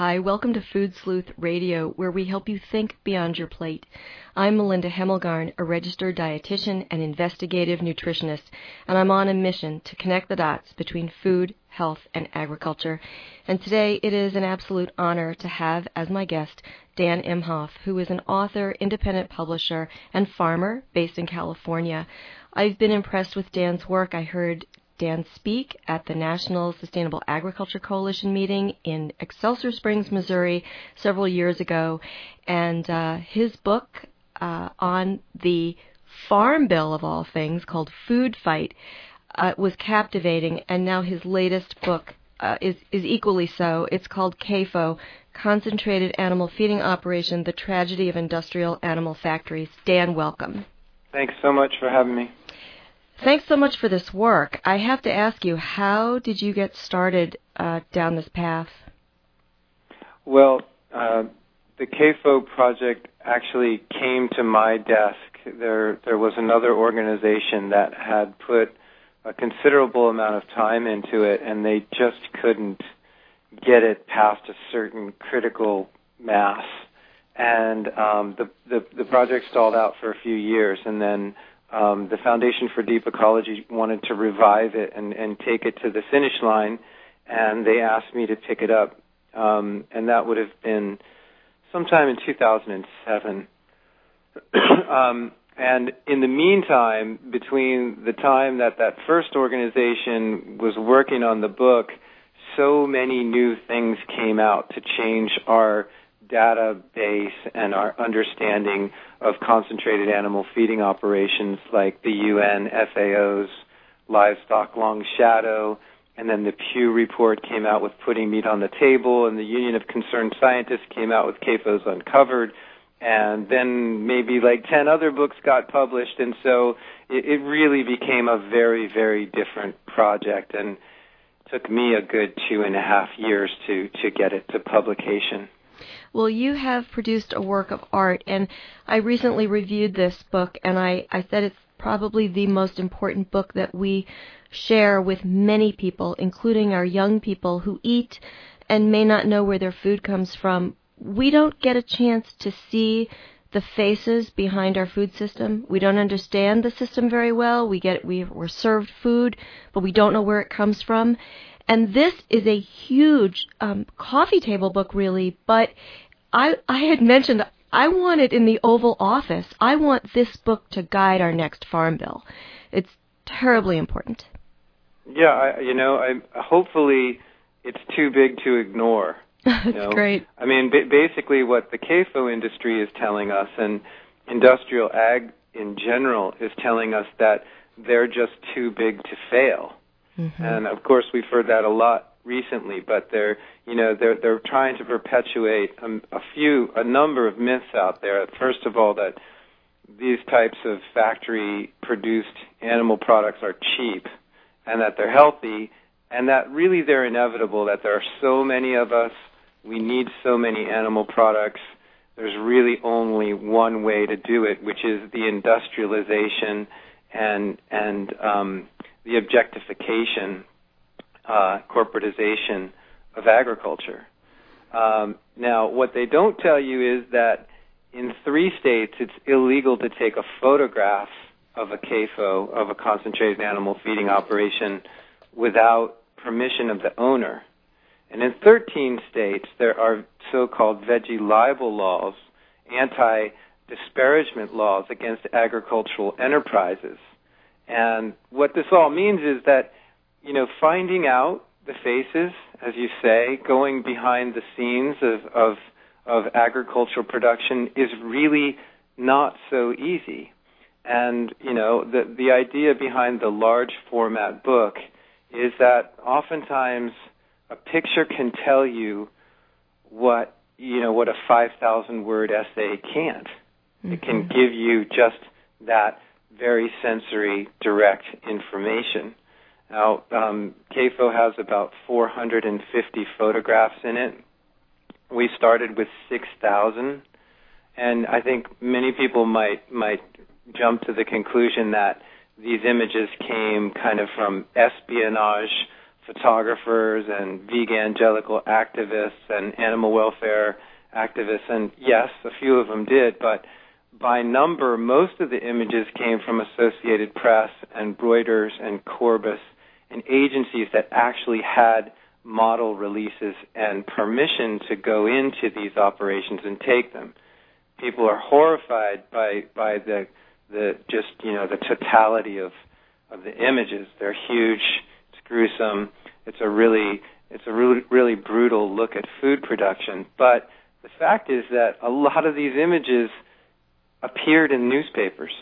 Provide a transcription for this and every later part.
Hi, welcome to Food Sleuth Radio, where we help you think beyond your plate. I'm Melinda Hemmelgarn, a registered dietitian and investigative nutritionist, and I'm on a mission to connect the dots between food, health, and agriculture. And today it is an absolute honor to have as my guest Dan Imhoff, who is an author, independent publisher, and farmer based in California. I've been impressed with Dan's work. I heard Dan speak at the National Sustainable Agriculture Coalition meeting in Excelsior Springs, Missouri, several years ago. And uh, his book uh, on the Farm Bill, of all things, called Food Fight, uh, was captivating. And now his latest book uh, is, is equally so. It's called CAFO, Concentrated Animal Feeding Operation The Tragedy of Industrial Animal Factories. Dan, welcome. Thanks so much for having me. Thanks so much for this work. I have to ask you, how did you get started uh, down this path? Well, uh, the CAFO project actually came to my desk. There, there was another organization that had put a considerable amount of time into it, and they just couldn't get it past a certain critical mass. And um, the, the the project stalled out for a few years, and then um, the Foundation for Deep Ecology wanted to revive it and, and take it to the finish line, and they asked me to pick it up, um, and that would have been sometime in 2007. um, and in the meantime, between the time that that first organization was working on the book, so many new things came out to change our database and our understanding of concentrated animal feeding operations like the UN FAO's livestock long shadow and then the Pew report came out with putting meat on the table and the Union of Concerned Scientists came out with CAFO's uncovered and then maybe like 10 other books got published and so it, it really became a very very different project and took me a good two and a half years to to get it to publication well, you have produced a work of art, and I recently reviewed this book, and I, I said it's probably the most important book that we share with many people, including our young people who eat and may not know where their food comes from. We don't get a chance to see the faces behind our food system. We don't understand the system very well. We get we, we're served food, but we don't know where it comes from. And this is a huge um, coffee table book, really. But I, I had mentioned I want it in the Oval Office. I want this book to guide our next farm bill. It's terribly important. Yeah, I, you know, I hopefully it's too big to ignore. That's you know? great. I mean, b- basically, what the CAFO industry is telling us, and industrial ag in general, is telling us that they're just too big to fail. Mm-hmm. And of course, we've heard that a lot recently. But they're, you know, they're they're trying to perpetuate a, a few, a number of myths out there. First of all, that these types of factory-produced animal products are cheap, and that they're healthy, and that really they're inevitable. That there are so many of us, we need so many animal products. There's really only one way to do it, which is the industrialization and and um, the objectification, uh, corporatization of agriculture. Um, now, what they don't tell you is that in three states it's illegal to take a photograph of a CAFO, of a concentrated animal feeding operation, without permission of the owner. And in 13 states, there are so called veggie libel laws, anti disparagement laws against agricultural enterprises. And what this all means is that, you know, finding out the faces, as you say, going behind the scenes of, of, of agricultural production is really not so easy. And, you know, the, the idea behind the large format book is that oftentimes a picture can tell you what, you know, what a 5,000 word essay can't. Mm-hmm. It can mm-hmm. give you just that very sensory, direct information. Now, um, CAFO has about 450 photographs in it. We started with 6,000, and I think many people might might jump to the conclusion that these images came kind of from espionage photographers and evangelical activists and animal welfare activists, and yes, a few of them did, but by number, most of the images came from Associated Press and Reuters and Corbis and agencies that actually had model releases and permission to go into these operations and take them. People are horrified by by the the just you know the totality of of the images. They're huge. It's gruesome. It's a really it's a really really brutal look at food production. But the fact is that a lot of these images appeared in newspapers.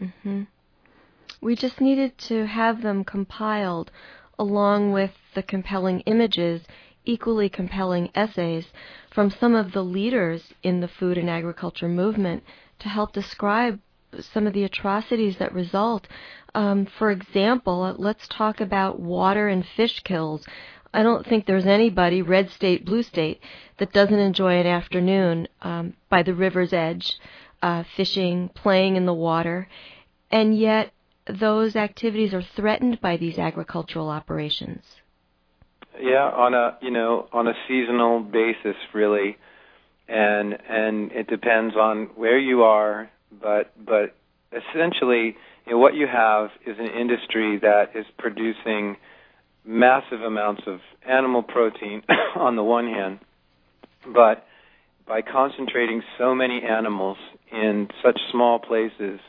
Mm-hmm. We just needed to have them compiled along with the compelling images, equally compelling essays from some of the leaders in the food and agriculture movement to help describe some of the atrocities that result. Um, for example, let's talk about water and fish kills. I don't think there's anybody, red state, blue state, that doesn't enjoy an afternoon um, by the river's edge, uh, fishing, playing in the water, and yet those activities are threatened by these agricultural operations. Yeah, on a you know on a seasonal basis, really, and and it depends on where you are, but but essentially, you know, what you have is an industry that is producing massive amounts of animal protein on the one hand, but by concentrating so many animals in such small places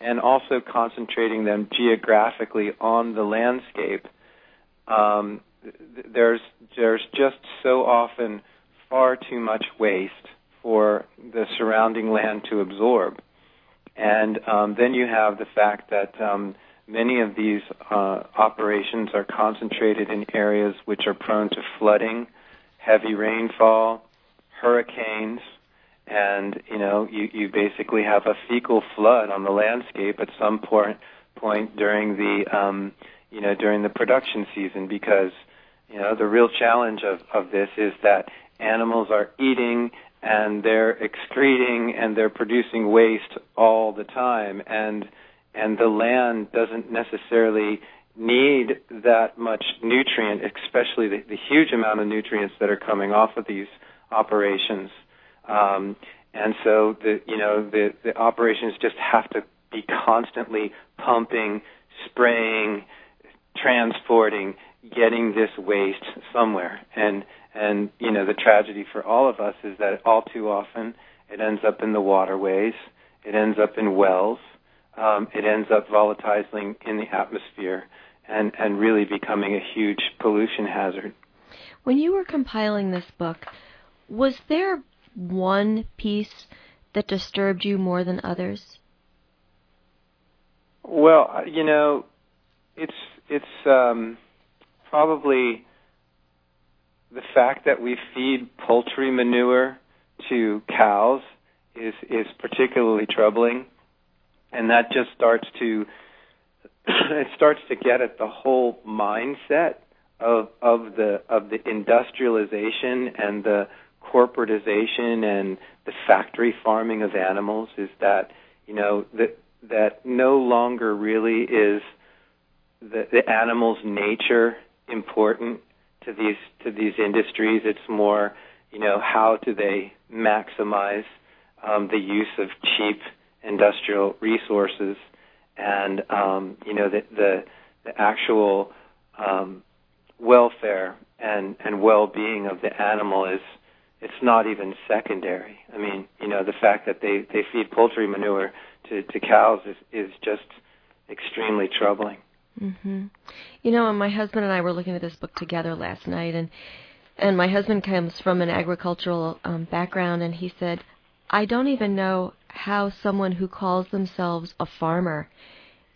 and also concentrating them geographically on the landscape, um, there's there's just so often far too much waste for the surrounding land to absorb. And um, then you have the fact that um, many of these uh, operations are concentrated in areas which are prone to flooding, heavy rainfall, hurricanes, and you know you, you basically have a fecal flood on the landscape at some point point during the um, you know during the production season because you know the real challenge of, of this is that animals are eating and they're excreting and they're producing waste all the time and and the land doesn't necessarily need that much nutrient, especially the, the huge amount of nutrients that are coming off of these operations. Um, and so the you know the the operations just have to be constantly pumping, spraying, transporting, getting this waste somewhere. And and you know the tragedy for all of us is that all too often it ends up in the waterways, it ends up in wells, um, it ends up volatilizing in the atmosphere, and and really becoming a huge pollution hazard. When you were compiling this book, was there one piece that disturbed you more than others? Well, you know, it's it's um, probably the fact that we feed poultry manure to cows is is particularly troubling, and that just starts to it starts to get at the whole mindset of of the of the industrialization and the corporatization and the factory farming of animals is that you know that that no longer really is the, the animal's nature important to these to these industries. It's more you know how do they maximize um, the use of cheap industrial resources and um, you know the the, the actual um, welfare and and well-being of the animal is it's not even secondary. I mean, you know, the fact that they they feed poultry manure to to cows is is just extremely troubling. Mhm. You know, my husband and I were looking at this book together last night and and my husband comes from an agricultural um background and he said, "I don't even know how someone who calls themselves a farmer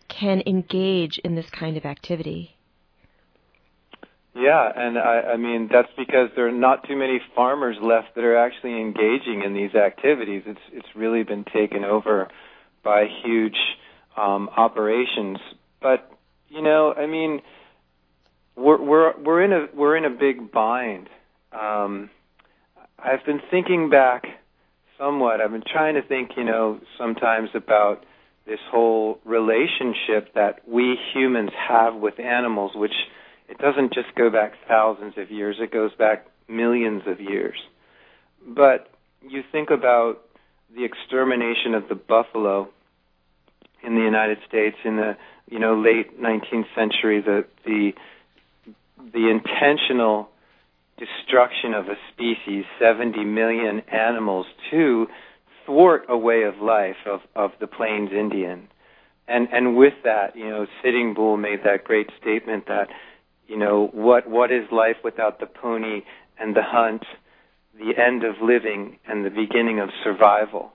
can engage in this kind of activity." Yeah, and I, I mean that's because there are not too many farmers left that are actually engaging in these activities. It's it's really been taken over by huge um, operations. But you know, I mean, we're we're we're in a we're in a big bind. Um, I've been thinking back somewhat. I've been trying to think, you know, sometimes about this whole relationship that we humans have with animals, which it doesn't just go back thousands of years, it goes back millions of years. But you think about the extermination of the buffalo in the United States in the you know late 19th century, the the the intentional destruction of a species, 70 million animals, to thwart a way of life of, of the Plains Indian. And, and with that, you know, Sitting Bull made that great statement that, you know, what, what is life without the pony and the hunt, the end of living and the beginning of survival.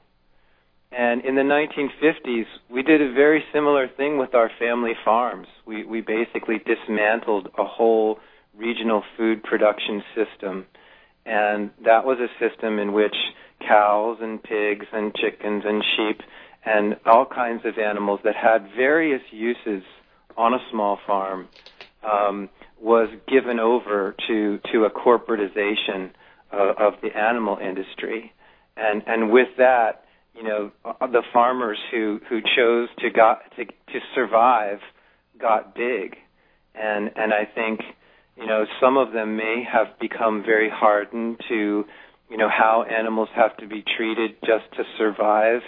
And in the 1950s, we did a very similar thing with our family farms. We, we basically dismantled a whole regional food production system. And that was a system in which cows and pigs and chickens and sheep and all kinds of animals that had various uses on a small farm um, was given over to, to a corporatization of, of the animal industry. And, and with that, you know, the farmers who, who chose to, got, to, to survive got big. And, and I think you know, some of them may have become very hardened to, you know, how animals have to be treated just to survive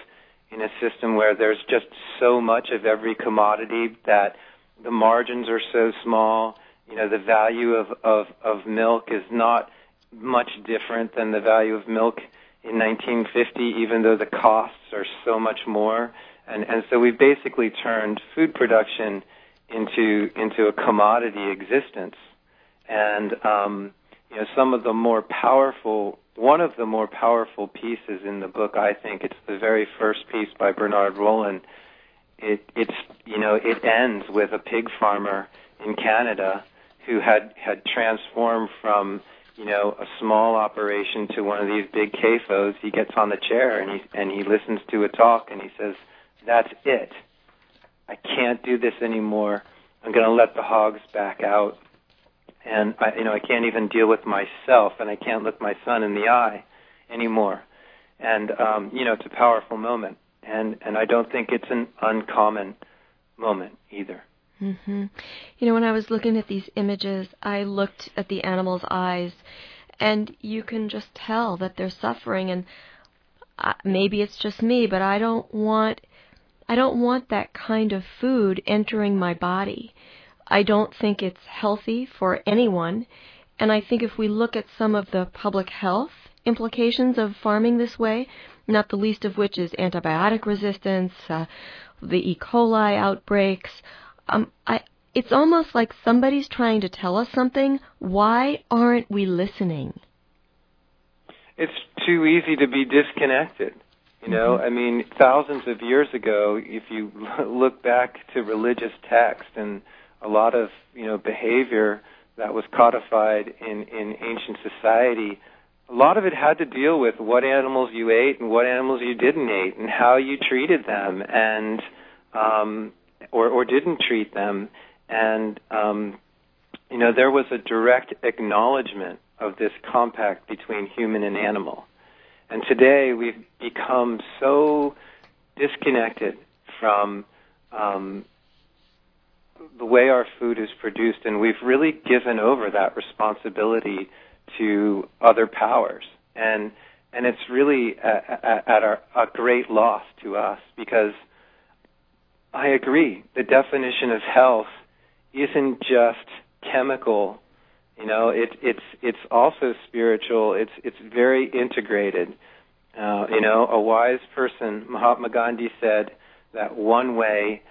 in a system where there's just so much of every commodity that the margins are so small. You know, the value of, of, of milk is not much different than the value of milk in 1950, even though the costs are so much more. And, and so we've basically turned food production into, into a commodity existence and um, you know some of the more powerful one of the more powerful pieces in the book I think it's the very first piece by Bernard Rollin it it's you know it ends with a pig farmer in Canada who had had transformed from you know a small operation to one of these big CAFOs he gets on the chair and he and he listens to a talk and he says that's it. I can't do this anymore. I'm going to let the hogs back out. And I, you know I can't even deal with myself, and I can't look my son in the eye anymore. And um, you know, it's a powerful moment, and and I don't think it's an uncommon moment either. Mm-hmm. You know, when I was looking at these images, I looked at the animal's eyes, and you can just tell that they're suffering. And uh, maybe it's just me, but I don't want, I don't want that kind of food entering my body. I don't think it's healthy for anyone. And I think if we look at some of the public health implications of farming this way, not the least of which is antibiotic resistance, uh, the E. coli outbreaks, um, I, it's almost like somebody's trying to tell us something. Why aren't we listening? It's too easy to be disconnected. You know, mm-hmm. I mean, thousands of years ago, if you look back to religious text and a lot of you know behavior that was codified in in ancient society a lot of it had to deal with what animals you ate and what animals you didn't eat and how you treated them and um or or didn't treat them. And um you know there was a direct acknowledgement of this compact between human and animal. And today we've become so disconnected from um, the way our food is produced, and we've really given over that responsibility to other powers, and and it's really at, at our, a great loss to us because I agree. The definition of health isn't just chemical. You know, it, it's it's also spiritual. It's it's very integrated. Uh, you know, a wise person, Mahatma Gandhi, said that one way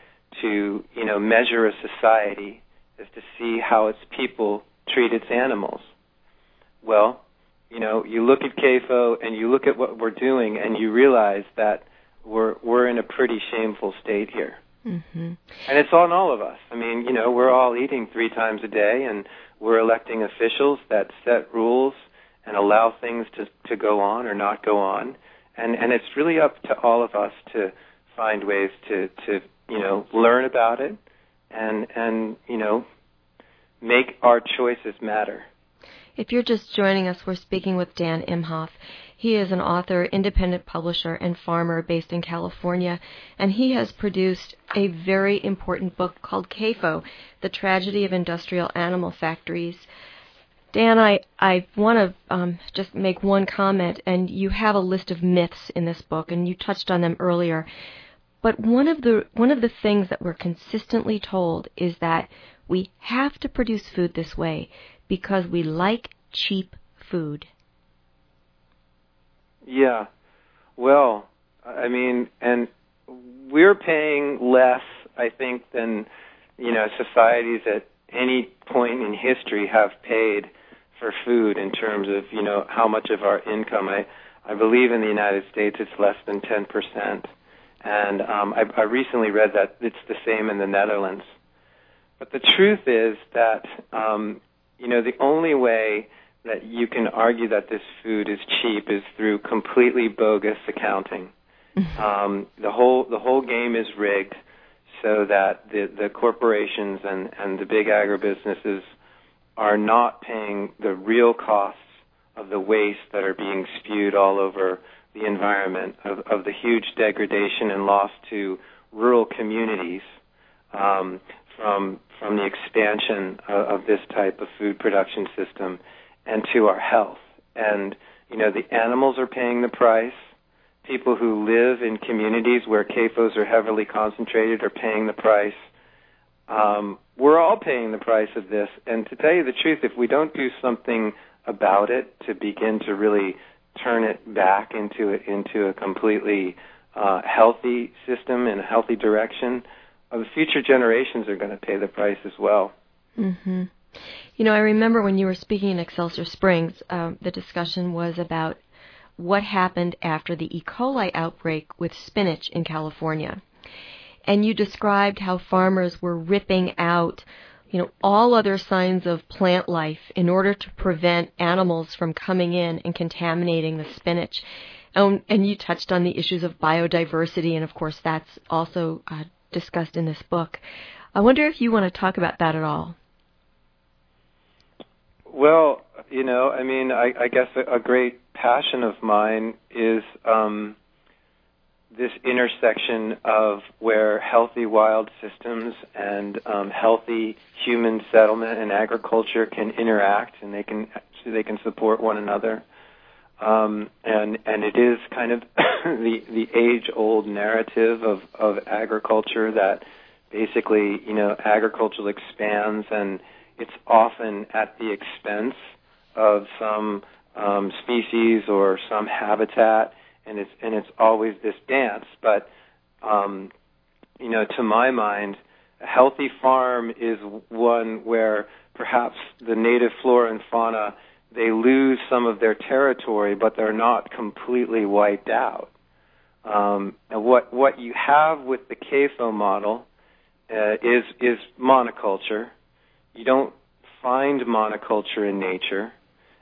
to you know measure a society is to see how its people treat its animals. Well, you know, you look at CAFO and you look at what we're doing, and you realize that we're we're in a pretty shameful state here. Mm-hmm. And it's on all of us. I mean, you know, we're all eating three times a day, and we're electing officials that set rules and allow things to to go on or not go on. And and it's really up to all of us to find ways to to you know, learn about it and and you know, make our choices matter. If you're just joining us, we're speaking with Dan Imhoff. He is an author, independent publisher, and farmer based in California, and he has produced a very important book called CAFO The Tragedy of Industrial Animal Factories. Dan, I, I want to um, just make one comment, and you have a list of myths in this book, and you touched on them earlier. But one of the one of the things that we're consistently told is that we have to produce food this way because we like cheap food. Yeah. Well, I mean, and we're paying less, I think, than you know societies at any point in history have paid for food in terms of you know how much of our income. I I believe in the United States it's less than ten percent, and um, I, I recently read that it's the same in the Netherlands. But the truth is that um, you know, the only way that you can argue that this food is cheap is through completely bogus accounting. um, the whole the whole game is rigged so that the the corporations and and the big agribusinesses are not paying the real costs of the waste that are being spewed all over the environment of, of the huge degradation and loss to rural communities um, from from the expansion of, of this type of food production system and to our health. And you know, the animals are paying the price. People who live in communities where CAFOs are heavily concentrated are paying the price. Um, we're all paying the price of this. And to tell you the truth, if we don't do something about it to begin to really turn it back into a, into a completely uh, healthy system in a healthy direction, the future generations are going to pay the price as well. Mm-hmm. You know, I remember when you were speaking in Excelsior Springs, uh, the discussion was about what happened after the E. coli outbreak with spinach in California. And you described how farmers were ripping out, you know, all other signs of plant life in order to prevent animals from coming in and contaminating the spinach. And, and you touched on the issues of biodiversity, and of course, that's also uh, discussed in this book. I wonder if you want to talk about that at all. Well, you know, I mean, I, I guess a, a, great passion of mine is um, this intersection of where healthy wild systems and um, healthy human settlement and agriculture can interact, and they can so they can support one another. Um, and and it is kind of the the age old narrative of of agriculture that basically you know agriculture expands and it's often at the expense of some um, species or some habitat. And it's and it's always this dance. But um, you know to my mind a healthy farm is one where perhaps the native flora and fauna they lose some of their territory, but they're not completely wiped out. Um, and what what you have with the CAFO model uh, is is monoculture. You don't find monoculture in nature,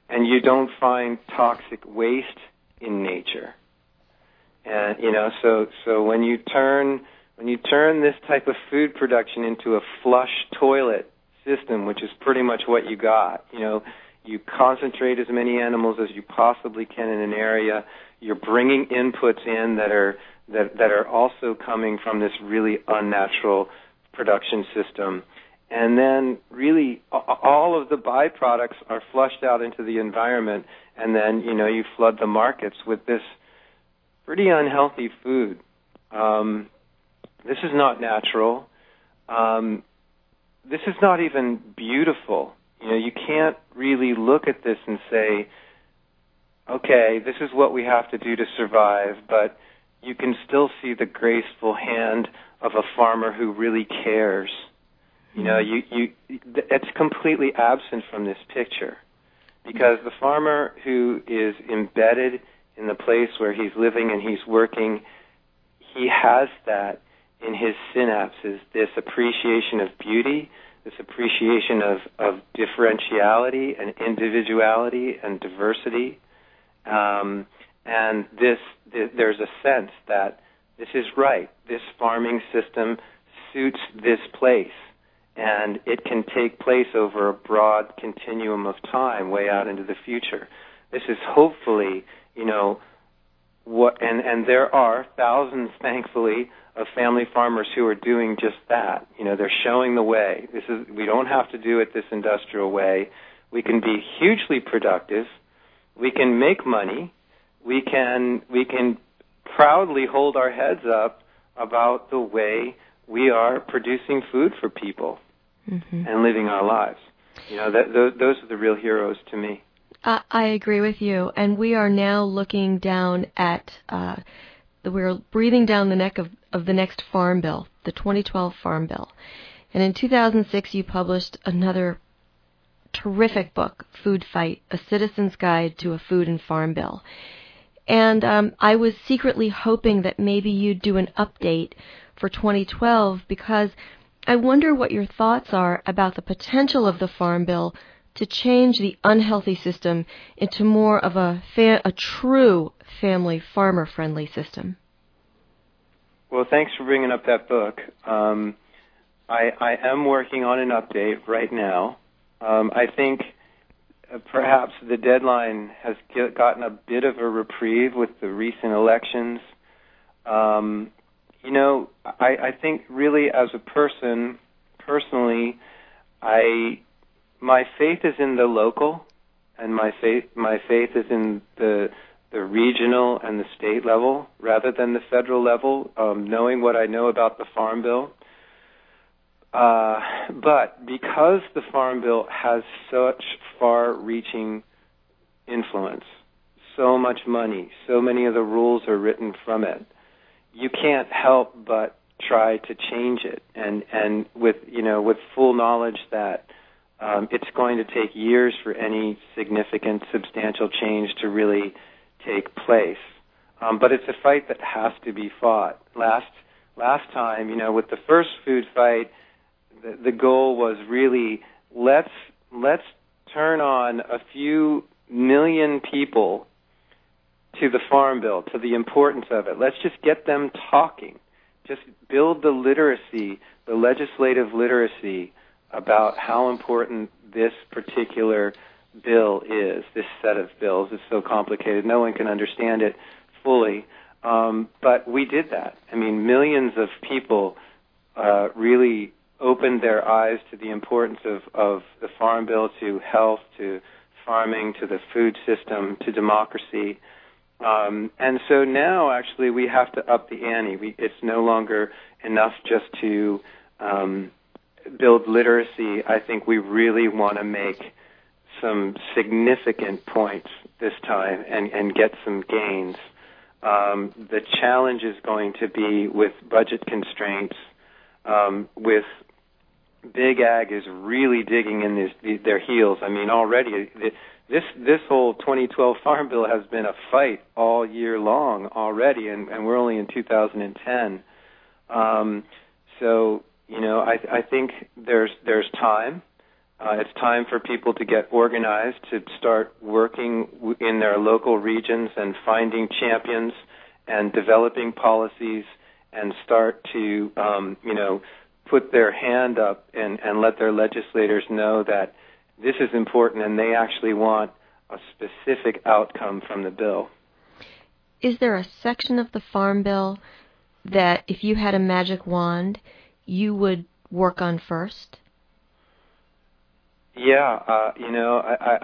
and you don't find toxic waste in nature. And you know, so so when you turn when you turn this type of food production into a flush toilet system, which is pretty much what you got, you know, you concentrate as many animals as you possibly can in an area. You're bringing inputs in that are that that are also coming from this really unnatural production system. And then really all of the byproducts are flushed out into the environment and then, you know, you flood the markets with this pretty unhealthy food. Um, this is not natural. Um, this is not even beautiful. You know, you can't really look at this and say, okay, this is what we have to do to survive, but you can still see the graceful hand of a farmer who really cares. You know, you, you, it's completely absent from this picture because the farmer who is embedded in the place where he's living and he's working, he has that in his synapses, this appreciation of beauty, this appreciation of, of differentiality and individuality and diversity. Um, and this, th- there's a sense that this is right. This farming system suits this place. and it can take place over a broad continuum of time, way out into the future. This is hopefully, you know, what, and and there are thousands, thankfully, of family farmers who are doing just that. You know, they're showing the way. This is we don't have to do it this industrial way. We can be hugely productive. We can make money. We can we can proudly hold our heads up about the way we are producing food for people mm-hmm. and living our lives. You know, that, those, those are the real heroes to me. Uh, I agree with you, and we are now looking down at. Uh, we're breathing down the neck of, of the next farm bill, the 2012 Farm Bill. And in 2006, you published another terrific book, Food Fight: A Citizen's Guide to a Food and Farm Bill. And um, I was secretly hoping that maybe you'd do an update for 2012 because I wonder what your thoughts are about the potential of the Farm Bill to change the unhealthy system into more of a, fa- a true family farmer friendly system. Well, thanks for bringing up that book. Um, I, I am working on an update right now. Um, I think uh, perhaps the deadline has get, gotten a bit of a reprieve with the recent elections. Um, you know, I, I think really as a person, personally, I my faith is in the local, and my faith my faith is in the the regional and the state level rather than the federal level. Um, knowing what I know about the Farm Bill, uh, but because the Farm Bill has such far-reaching influence, so much money, so many of the rules are written from it, you can't help but try to change it, and and with you know with full knowledge that um, it's going to take years for any significant, substantial change to really take place. Um, but it's a fight that has to be fought. Last last time, you know, with the first food fight the, the goal was really let's let's turn on a few million people to the farm bill, to the importance of it. Let's just get them talking. Just build the literacy, the legislative literacy about how important this particular bill is. This set of bills is so complicated. No one can understand it fully. Um, but we did that. I mean, millions of people uh, really opened their eyes to the importance of, of the Farm Bill to health, to farming, to the food system, to democracy. Um, and so now, actually, we have to up the ante. We, it's no longer enough just to um, build literacy. I think we really want to make some significant points this time and, and get some gains. Um, the challenge is going to be with budget constraints, um, with Big Ag is really digging in this, their heels. I mean, already this this whole 2012 Farm Bill has been a fight all year long already, and, and we're only in 2010. Um, so you know, I, I think there's there's time. Uh, it's time for people to get organized, to start working in their local regions and finding champions and developing policies and start to, um, you know, put their hand up and, and let their legislators know that this is important and they actually want a specific outcome from the bill. Is there a section of the Farm Bill that, if you had a magic wand, you would work on first? Yeah, uh, you know, I,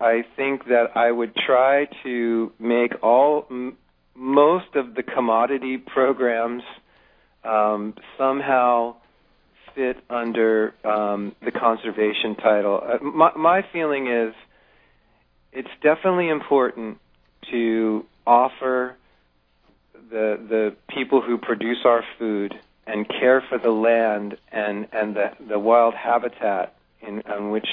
I I think that I would try to make all m- most of the commodity programs um, somehow fit under um, the conservation title. Uh, my, my feeling is it's definitely important to offer the the people who produce our food and care for the land and and the the wild habitat in on which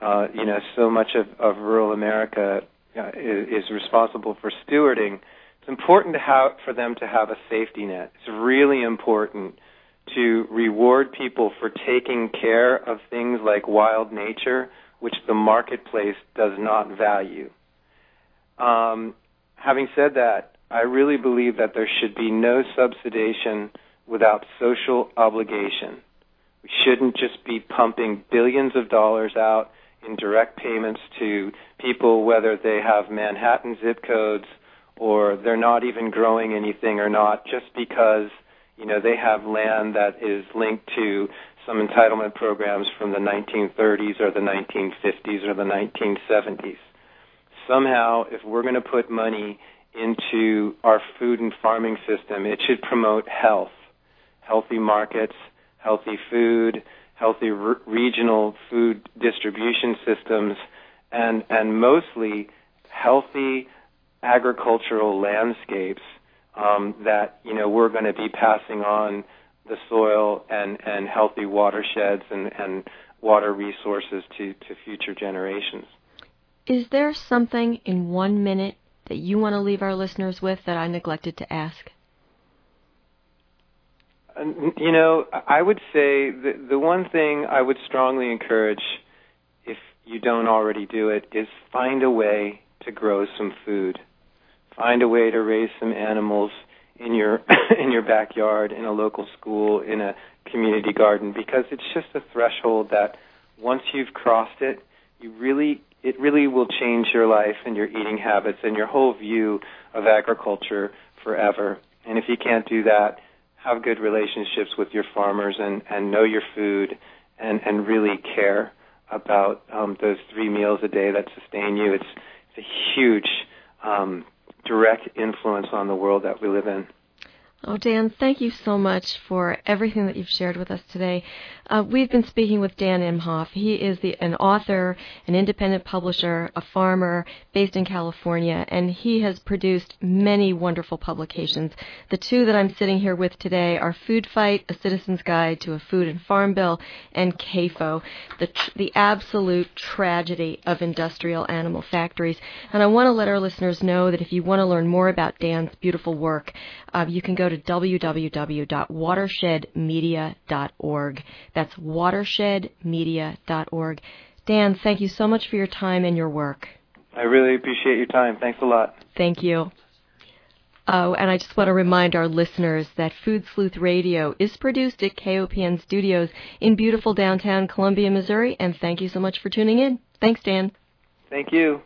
uh, you know so much of, of rural America uh, is, is responsible for stewarding. It's important to have for them to have a safety net. It's really important to reward people for taking care of things like wild nature, which the marketplace does not value. Um, having said that, I really believe that there should be no subsidization without social obligation. Shouldn't just be pumping billions of dollars out in direct payments to people, whether they have Manhattan zip codes or they're not even growing anything or not, just because you know they have land that is linked to some entitlement programs from the 1930s or the 1950s or the 1970s. Somehow, if we're going to put money into our food and farming system, it should promote health, healthy markets, healthy food, healthy re- regional food distribution systems, and and mostly healthy agricultural landscapes um, that you know we're going to be passing on the soil and and healthy watersheds and and water resources to to future generations. Is there something in one minute that you want to leave our listeners with that I neglected to ask? You know, I would say the the one thing I would strongly encourage, if you don't already do it, is find a way to grow some food. Find a way to raise some animals in your in your backyard, in a local school, in a community garden, because it's just a threshold that once you've crossed it, you really it really will change your life and your eating habits and your whole view of agriculture forever. And if you can't do that, have good relationships with your farmers and, and know your food and, and really care about um, those three meals a day that sustain you. It's, it's a huge um, direct influence on the world that we live in. Oh, Dan, thank you so much for everything that you've shared with us today. Uh, we've been speaking with Dan Imhoff. He is the, an author, an independent publisher, a farmer based in California, and he has produced many wonderful publications. The two that I'm sitting here with today are Food Fight, A Citizen's Guide to a Food and Farm Bill, and CAFO, the, the absolute tragedy of industrial animal factories. And I want to let our listeners know that if you want to learn more about Dan's beautiful work, uh, you can go to www.watershedmedia.org. That's watershedmedia.org. Dan, thank you so much for your time and your work. I really appreciate your time. Thanks a lot. Thank you. Oh, and I just want to remind our listeners that Food Sleuth Radio is produced at KOPN Studios in beautiful downtown Columbia, Missouri, and thank you so much for tuning in. Thanks, Dan. Thank you.